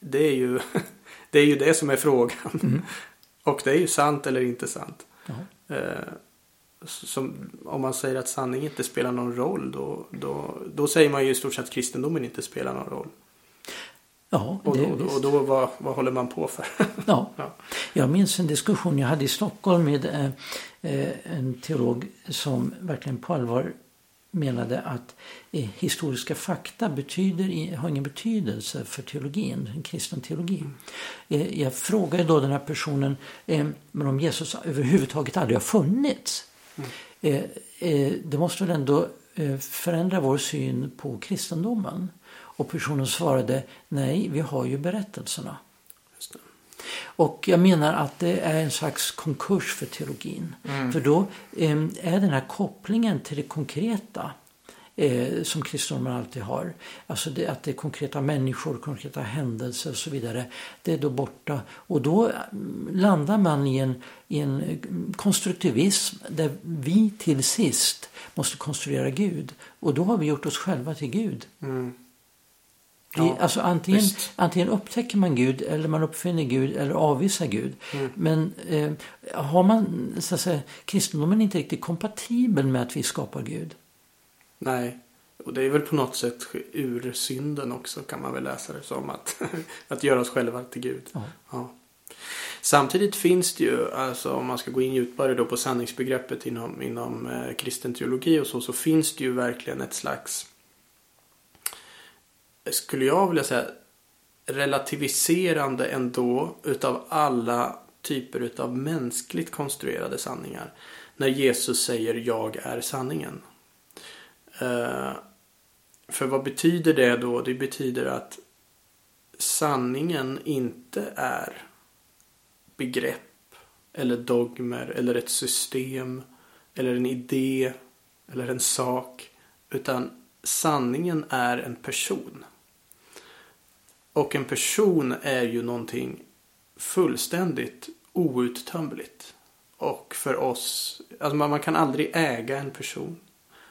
det är ju det, är ju det som är frågan. Mm. Och det är ju sant eller inte sant. Eh, som, om man säger att sanning inte spelar någon roll då, då, då säger man ju i stort sett att kristendomen inte spelar någon roll. Ja, och, då, och, och då vad, vad håller man på för? ja. ja. Jag minns en diskussion jag hade i Stockholm med eh, eh en teolog som verkligen på allvar menade att eh, historiska fakta betyder, har ingen betydelse för teologin, den kristna teologin. Eh, jag frågade då den här personen eh, om Jesus överhuvudtaget aldrig har funnits. Mm. Det måste väl ändå eh, förändra vår syn på kristendomen? Och personen svarade nej, vi har ju berättelserna. Och jag menar att det är en slags konkurs för teologin. Mm. För då är den här kopplingen till det konkreta eh, som kristendomen alltid har. Alltså det, att det är konkreta människor, konkreta händelser och så vidare. Det är då borta. Och då mm, landar man i en, i en mm, konstruktivism där vi till sist måste konstruera Gud. Och då har vi gjort oss själva till Gud. Mm. Ja, alltså antingen, antingen upptäcker man Gud eller man uppfinner Gud eller avvisar Gud. Mm. Men eh, har man, så att säga, kristendomen är inte riktigt kompatibel med att vi skapar Gud. Nej, och det är väl på något sätt ur synden också kan man väl läsa det som. Att, att göra oss själva till Gud. Ja. ja. Samtidigt finns det ju, alltså om man ska gå in djupare då på sanningsbegreppet inom, inom eh, kristen teologi och så, så finns det ju verkligen ett slags skulle jag vilja säga, relativiserande ändå utav alla typer utav mänskligt konstruerade sanningar. När Jesus säger jag är sanningen. Eh, för vad betyder det då? Det betyder att sanningen inte är begrepp eller dogmer eller ett system eller en idé eller en sak. Utan sanningen är en person. Och en person är ju någonting fullständigt outtömligt. Och för oss, alltså man, man kan aldrig äga en person.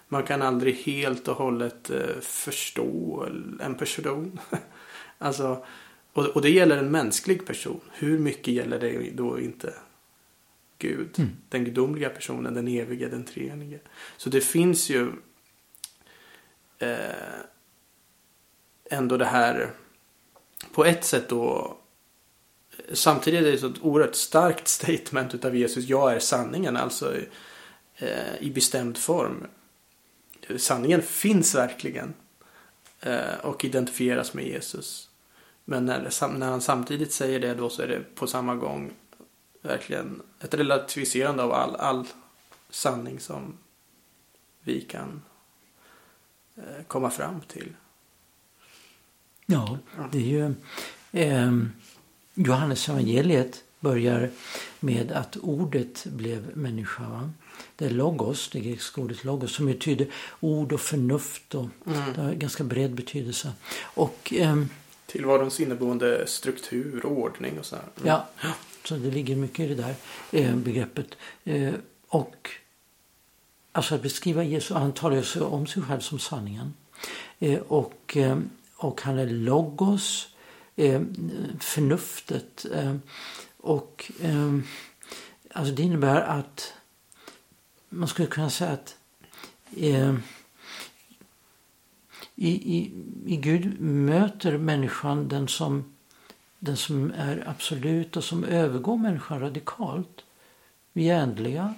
Man kan aldrig helt och hållet eh, förstå en person. alltså, och, och det gäller en mänsklig person. Hur mycket gäller det då inte Gud. Mm. Den gudomliga personen, den evige, den treenige. Så det finns ju eh, ändå det här på ett sätt då samtidigt är det ett oerhört starkt statement utav Jesus. Jag är sanningen, alltså eh, i bestämd form. Sanningen finns verkligen eh, och identifieras med Jesus. Men när, när han samtidigt säger det då så är det på samma gång verkligen ett relativiserande av all, all sanning som vi kan eh, komma fram till. Ja, det är ju eh, Johannes evangeliet börjar med att ordet blev människa. Va? Det är logos, det grekiska ordet logos som betyder ord och förnuft och mm. det har ganska bred betydelse. Och, eh, Tillvarons inneboende struktur och ordning och så. Mm. Ja, så det ligger mycket i det där eh, begreppet. Eh, och alltså att beskriva Jesus, han talar ju om sig själv som sanningen. Eh, och, eh, och han är logos, eh, förnuftet. Eh, och alltså det innebär att man skulle kunna säga att eh, i, i, i Gud möter människan den som den som är absolut och som övergår människan radikalt. Vi är ändliga.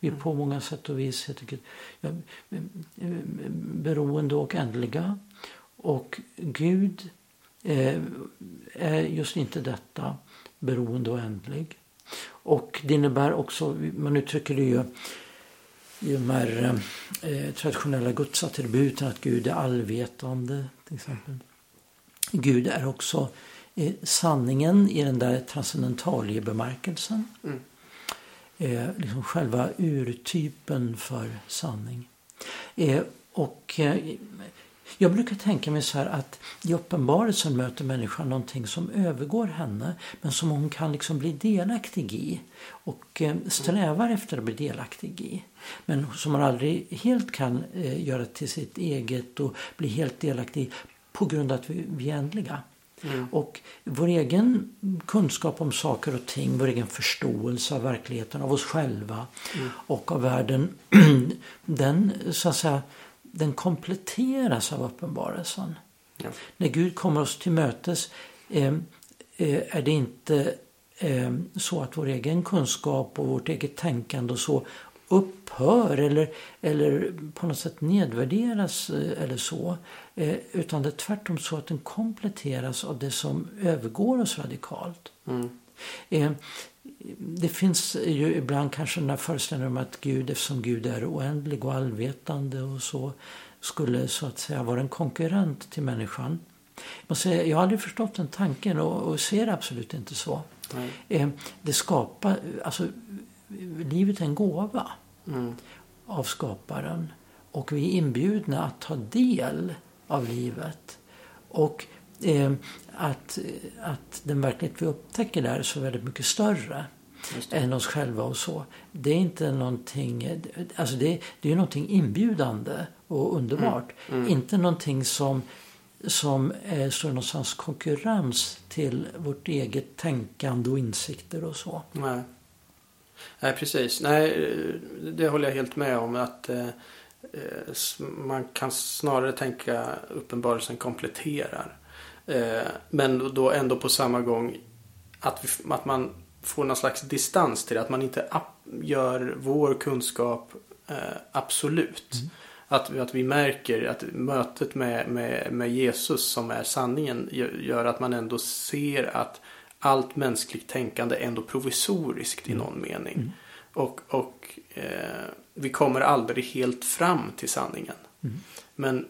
Vi är på många sätt och vis jag tycker, ja, mm, mm, beroende och ändliga. Och Gud eh, är just inte detta, beroende och ändlig. Och det innebär också, man uttrycker det ju i de här eh, traditionella gudsattributen att Gud är allvetande till exempel. Gud är också sanningen i den där transcendentalie-bemärkelsen. Mm. Eh, liksom själva urtypen för sanning. Eh, och eh, jag brukar tänka mig så här att i uppenbarelsen möter människan någonting som övergår henne men som hon kan liksom bli delaktig i och eh, strävar efter att bli delaktig i. Men som man aldrig helt kan eh, göra till sitt eget och bli helt delaktig i på grund av att vi, vi är ändliga. Mm. Och vår egen kunskap om saker och ting, vår egen förståelse av verkligheten, av oss själva mm. och av världen, den, så att säga, den kompletteras av uppenbarelsen. Ja. När Gud kommer oss till mötes eh, eh, är det inte eh, så att vår egen kunskap och vårt eget tänkande och så upphör eller, eller på något sätt nedvärderas eh, eller så. Eh, utan det är tvärtom så att den kompletteras av det som övergår oss radikalt. Mm. Eh, det finns ju ibland kanske den här föreställningen om att Gud, eftersom Gud är oändlig och allvetande och så, skulle så att säga vara en konkurrent till människan. Jag har aldrig förstått den tanken och, och ser absolut inte så. Nej. Det skapar, alltså livet är en gåva mm. av skaparen. Och vi är inbjudna att ta del av livet. Och eh, att, att den verklighet vi upptäcker där är så väldigt mycket större än oss själva och så. Det är inte någonting, alltså det, det är någonting inbjudande och underbart. Mm. Mm. Inte någonting som, som eh, står någonstans konkurrens till vårt eget tänkande och insikter och så. Nej. Nej, precis. Nej, det håller jag helt med om. att eh, Man kan snarare tänka uppenbarelsen kompletterar. Eh, men då ändå på samma gång att, vi, att man får någon slags distans till det. Att man inte gör vår kunskap eh, absolut. Mm. Att, att vi märker att mötet med, med, med Jesus som är sanningen gör att man ändå ser att allt mänskligt tänkande är ändå provisoriskt i mm. någon mening. Mm. Och, och eh, vi kommer aldrig helt fram till sanningen. Mm. Men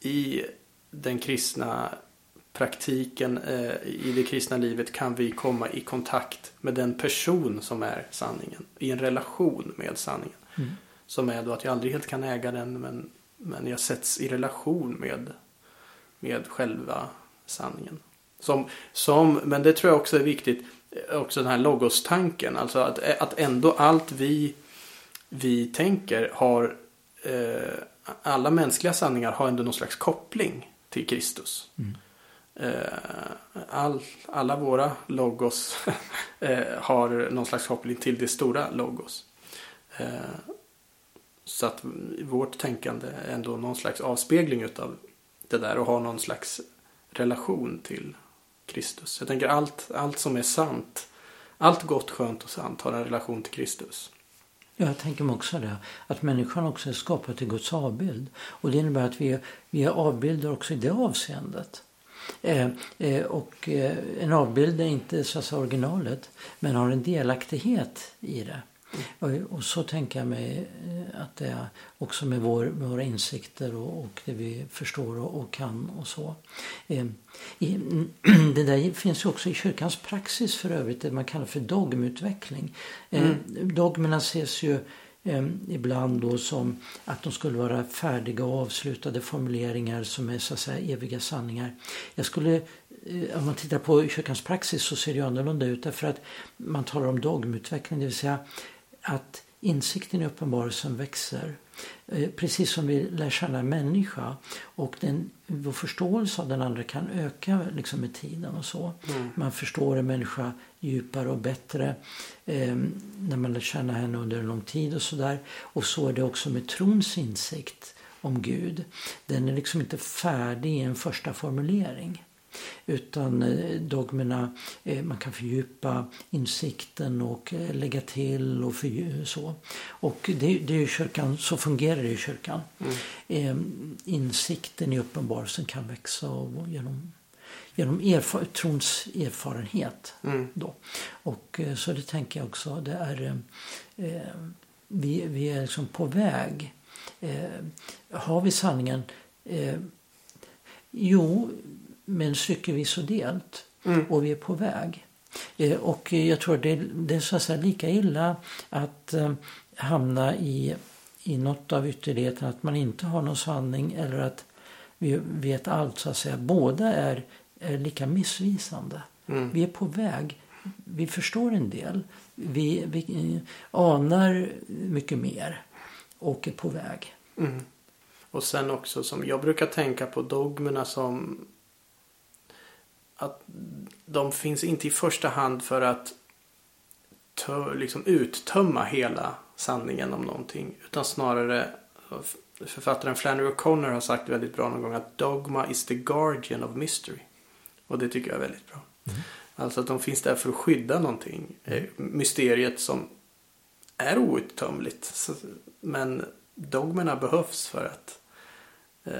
i den kristna praktiken, eh, i det kristna livet kan vi komma i kontakt med den person som är sanningen. I en relation med sanningen. Mm. Som är då att jag aldrig helt kan äga den men, men jag sätts i relation med, med själva sanningen. Som, som, men det tror jag också är viktigt, också den här logostanken. Alltså att, att ändå allt vi, vi tänker har, eh, alla mänskliga sanningar har ändå någon slags koppling till Kristus. Mm. Eh, all, alla våra logos eh, har någon slags koppling till det stora logos. Eh, så att vårt tänkande är ändå någon slags avspegling utav det där och har någon slags relation till Kristus. Jag tänker allt, allt som är sant, allt gott, skönt och sant har en relation till Kristus. Ja, jag tänker mig också det. Att människan också är skapad till Guds avbild. Och det innebär att vi är, vi är avbilder också i det avseendet. Eh, eh, och eh, en avbild är inte så att originalet men har en delaktighet i det. Och, så tänker jag mig att det är också med, vår, med våra insikter och, och det vi förstår och, och kan och så. Eh, i, det där finns ju också i kyrkans praxis för övrigt det man kallar för dogmutveckling. Eh, mm. Dogmerna ses ju eh, ibland då som att de skulle vara färdiga och avslutade formuleringar som är så att säga eviga sanningar. Jag skulle eh, om man tittar på kyrkans praxis så ser det annorlunda ut därför att man talar om dogmutveckling, det vill säga att insikten i uppenbarelsen växer. Eh, precis som vi lär känna en människa och den, vår förståelse av den andra kan öka liksom med tiden och så. Mm. Man förstår en människa djupare och bättre eh, när man lär känna henne under en lång tid och sådär. Och så är det också med trons insikt om Gud. Den är liksom inte färdig i en första formulering. Utan eh, dogmerna, eh, man kan fördjupa insikten och eh, lägga till och så. Och det, det är ju kyrkan, så fungerar det i kyrkan. Mm. Insikten i uppenbarelsen kan växa och genom genom erfar trons erfarenhet. Mm. Då. Och så det tänker jag också, det är eh, vi, vi är liksom på väg. Eh, har vi sanningen? Eh, jo, men styckevis och delt. Mm. Och vi är på väg. Eh, och jag tror det, det är så att lika illa att eh, hamna i, i något av ytterligheterna. Att man inte har någon sanning eller att vi vet allt så att säga. Båda är, är lika missvisande. Mm. Vi är på väg. Vi förstår en del. Vi, vi eh, anar mycket mer och är på väg. Mm. Och sen också som jag brukar tänka på dogmerna som att de finns inte i första hand för att tö, liksom uttömma hela sanningen om någonting. Utan snarare författaren Flannery O'Connor har sagt väldigt bra någon gång att dogma is the guardian of mystery. Och det tycker jag är väldigt bra. Mm. Alltså att de finns där för att skydda någonting. Mysteriet som är outtömligt. Men dogmerna behövs för att eh,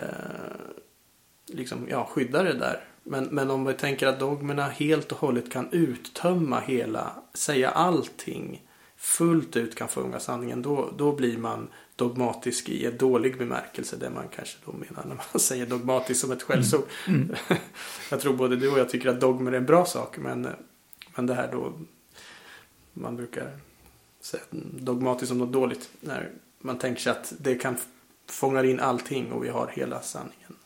liksom, ja, skydda det där men, men om vi tänker att dogmerna helt och hållet kan uttömma hela, säga allting fullt ut kan fånga sanningen. Då, då blir man dogmatisk i en dålig bemärkelse. Det man kanske då menar när man säger dogmatisk som ett skällsord. Mm. Mm. jag tror både du och jag tycker att dogmer är en bra sak. Men, men det här då man brukar säga dogmatiskt som något dåligt. När man tänker sig att det kan fånga in allting och vi har hela sanningen.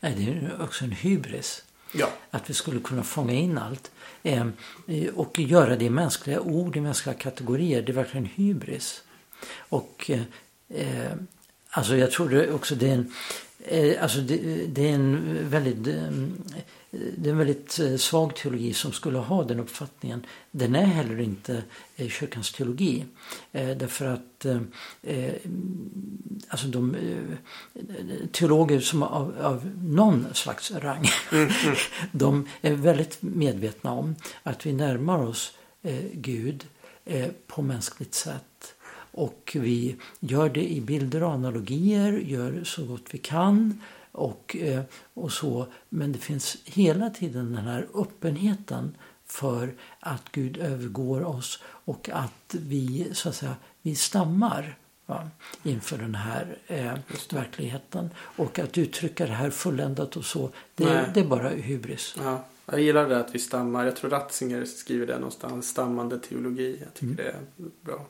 Nej, det är också en hybris. Ja. Att vi skulle kunna fånga in allt. Eh, och göra det i mänskliga ord, i mänskliga kategorier. Det är verkligen hybris. Och eh, eh, alltså jag tror det också det är en, eh, alltså det, det, är en väldigt eh, det är en väldigt eh, svag teologi som skulle ha den uppfattningen. Den är heller inte eh, kyrkans teologi. Eh, därför att alltså de teologer som av, av någon slags rang mm, mm. de är väldigt medvetna om att vi närmar oss Gud på mänskligt sätt. Och vi gör det i bilder och analogier, gör så gott vi kan och, eh, och så. Men det finns hela tiden den här öppenheten för att Gud övergår oss och att vi så att säga, vi stammar va, inför den här eh, verkligheten. Och att uttrycka det här fulländat och så, det, det är bara hybris. Ja. Jag gillar det att vi stammar. Jag tror Ratzinger skriver det någonstans. Stammande teologi. Jag tycker mm. det är bra.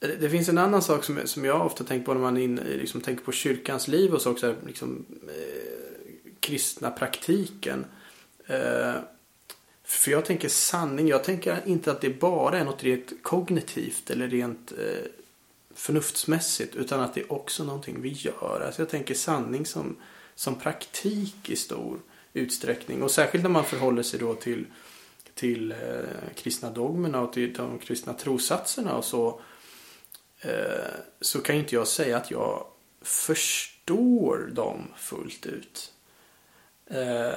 Det finns en annan sak som, som jag ofta tänker på när man in, liksom, tänker på kyrkans liv och så också. Liksom, eh, kristna praktiken. Eh, för jag tänker sanning. Jag tänker inte att det bara är något rent kognitivt eller rent eh, förnuftsmässigt. Utan att det är också någonting vi gör. Alltså jag tänker sanning som, som praktik i stor utsträckning. Och särskilt när man förhåller sig då till, till eh, kristna dogmerna och till de kristna trossatserna och så. Eh, så kan ju inte jag säga att jag förstår dem fullt ut. Eh,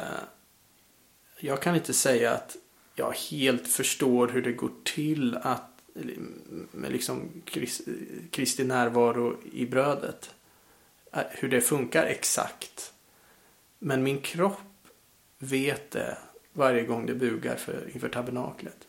jag kan inte säga att jag helt förstår hur det går till att med liksom Kristi närvaro i brödet. Eh, hur det funkar exakt. Men min kropp vet det varje gång det bugar för, inför tabernaklet.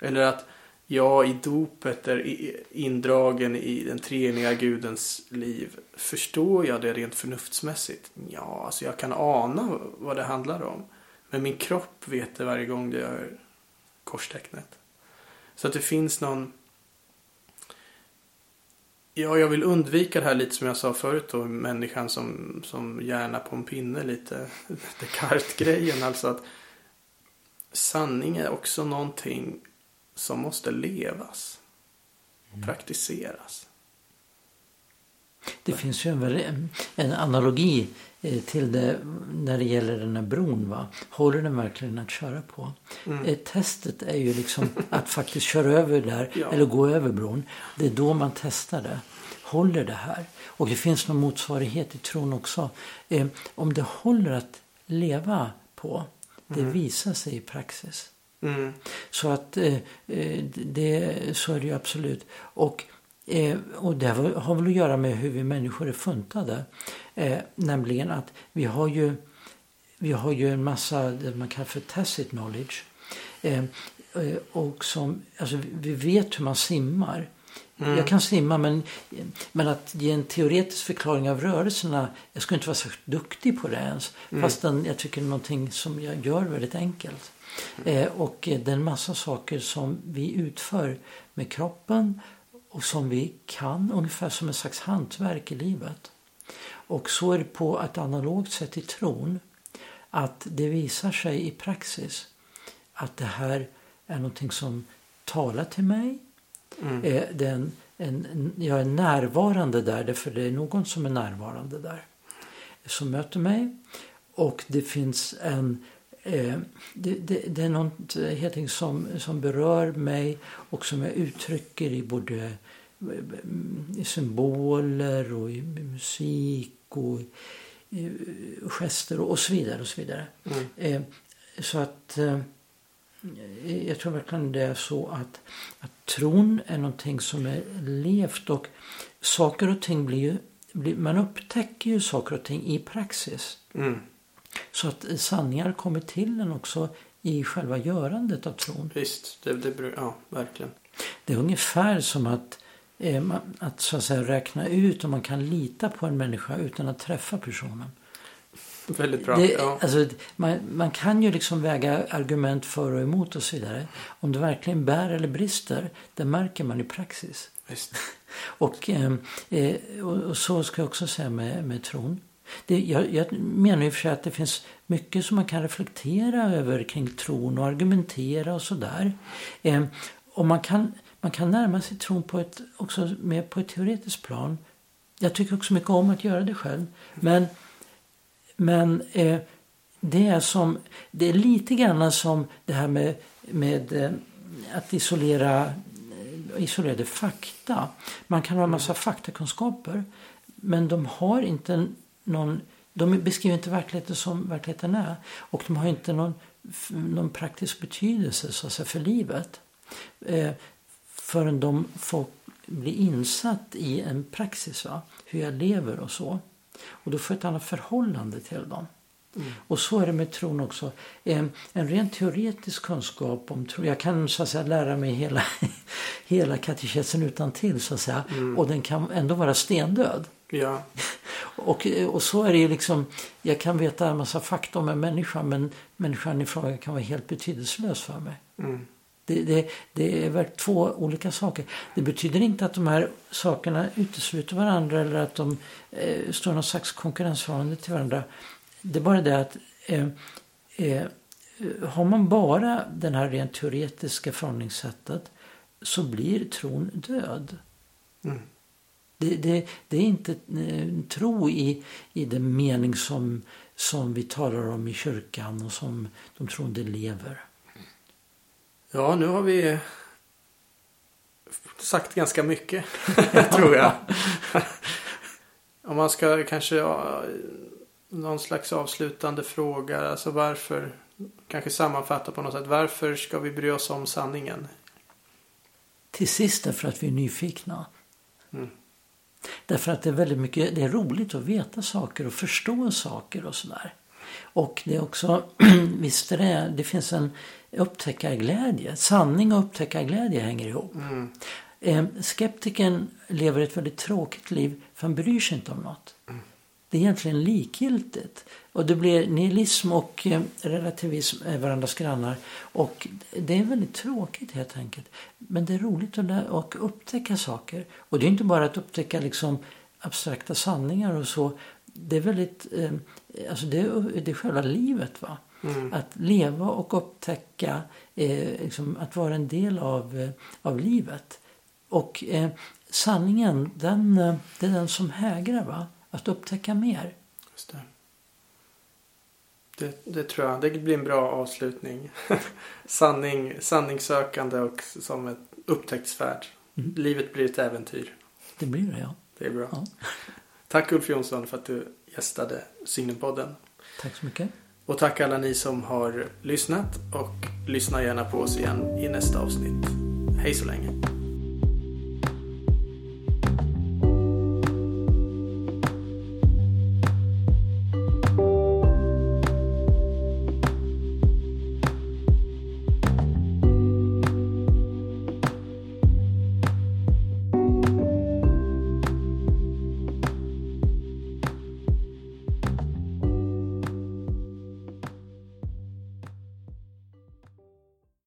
Eller att jag i dopet är indragen i den treeniga gudens liv. Förstår jag det rent förnuftsmässigt? Ja, alltså jag kan ana vad det handlar om. Men min kropp vet det varje gång det gör korstecknet. Så att det finns någon... Ja, jag vill undvika det här lite som jag sa förut då. Människan som, som hjärna på en pinne lite. Descartes-grejen. Alltså att sanning är också någonting som måste levas. Mm. Praktiseras. Det finns ju en, en analogi Eh, till det när det gäller den här bron. Va? Håller den verkligen att köra på? Mm. Eh, testet är ju liksom att faktiskt köra över där ja. eller gå över bron. Det är då man testar det. Håller det här? Och det finns någon motsvarighet i tron också. Eh, om det håller att leva på, det mm. visar sig i praxis. Mm. Så att eh, eh det, så är det ju absolut. Och Eh, och det har väl att göra med hur vi människor är funtade. Eh, nämligen att vi har ju, vi har ju en massa det man kallar för tacit knowledge. Eh, eh, och som, alltså, vi vet hur man simmar. Mm. Jag kan simma men, men att ge en teoretisk förklaring av rörelserna, jag skulle inte vara särskilt duktig på det ens. Mm. Fastän jag tycker det är någonting som jag gör väldigt enkelt. Eh, och det är en massa saker som vi utför med kroppen och som vi kan ungefär som ett slags hantverk i livet. Och så är det på ett analogt sätt i tron. Att det visar sig i praxis att det här är någonting som talar till mig. Mm. Eh, den, en, jag är närvarande där därför det är någon som är närvarande där. Som möter mig. Och det finns en det, det, det, är något som, som berör mig och som jag uttrycker i både i symboler och i musik och i gester och så vidare. Och så vidare. Mm. Eh, så att eh, jag tror verkligen det är så att, att tron är någonting som är levt och saker och ting blir ju, man upptäcker ju saker och ting i praxis. Mm. Så att sanningar kommer till en också i själva görandet av tron. Visst, det, det, ja, verkligen. Det är ungefär som att, eh, att, så att säga, räkna ut om man kan lita på en människa utan att träffa personen. Väldigt bra. Det, ja. alltså, man, man kan ju liksom väga argument för och emot och så vidare. Om det verkligen bär eller brister, det märker man i praxis. och, eh, eh, och, och, så ska jag också säga med, med tron. Det, jag, jag menar ju för sig att det finns mycket som man kan reflektera över kring tron och argumentera och sådär. Eh, och man kan, man kan närma sig tron på ett, också mer på ett teoretiskt plan. Jag tycker också mycket om att göra det själv. Men, men eh, det, är som, det är lite grann som det här med, med eh, att isolera eh, isolerade fakta. Man kan ha en massa faktakunskaper men de har inte någon, de beskriver inte verkligheten som verkligheten är. Och de har inte någon, någon praktisk betydelse så att säga, för livet. Eh, förrän de får bli insatt i en praxis, va? hur jag lever och så. Och då får jag ett annat förhållande till dem. Mm. Och så är det med tron också. En, en rent teoretisk kunskap om tro. Jag kan så att säga lära mig hela, hela katekesen utan till så att säga. Mm. Och den kan ändå vara stendöd. Ja. Och, och så är det ju liksom, jag kan veta en massa fakta om en människa men människan i fråga kan vara helt betydelselös för mig. Mm. Det, det, det, är väl två olika saker. Det betyder inte att de här sakerna utesluter varandra eller att de eh, står någon slags konkurrensförhållande till varandra. Det är bara det att eh, eh, har man bara det här rent teoretiska förhållningssättet så blir tron död. Mm. Det, det, det, är inte eh, tro i, i den mening som, som vi talar om i kyrkan och som de troende lever. Ja, nu har vi sagt ganska mycket, tror jag. Om man ska kanske någon slags avslutande fråga. Alltså varför, kanske sammanfatta på något sätt. Varför ska vi bry oss om sanningen? Till sist därför att vi är nyfikna. Mm. Därför att det är väldigt mycket, det är roligt att veta saker och förstå saker och sådär. Och det är också, visst är det, det finns en upptäckarglädje. Sanning och upptäckarglädje hänger ihop. Mm. Eh, skeptiken lever ett väldigt tråkigt liv för han bryr sig inte om något. Mm. Det är egentligen likgiltigt. Och det blir nihilism och eh, relativism är varandras grannar. Och det är väldigt tråkigt helt enkelt. Men det är roligt att, upptäcka saker. Och det är inte bara att upptäcka liksom abstrakta sanningar och så. Det är väldigt, eh, alltså det är, det är själva livet va. Mm. Att leva och upptäcka, eh, liksom, att vara en del av, eh, av livet. Och eh, sanningen, den, eh, det är den som hägrar va. Att upptäcka mer. Just det. Det, det tror jag. Det blir en bra avslutning. Sanning, sanningssökande och som ett upptäcktsfärd. Mm. Livet blir ett äventyr. Det blir det ja. Det är bra. Ja. Tack Ulf Jonsson för att du gästade Signumpodden. Tack så mycket. Och tack alla ni som har lyssnat och lyssna gärna på oss igen i nästa avsnitt. Hej så länge.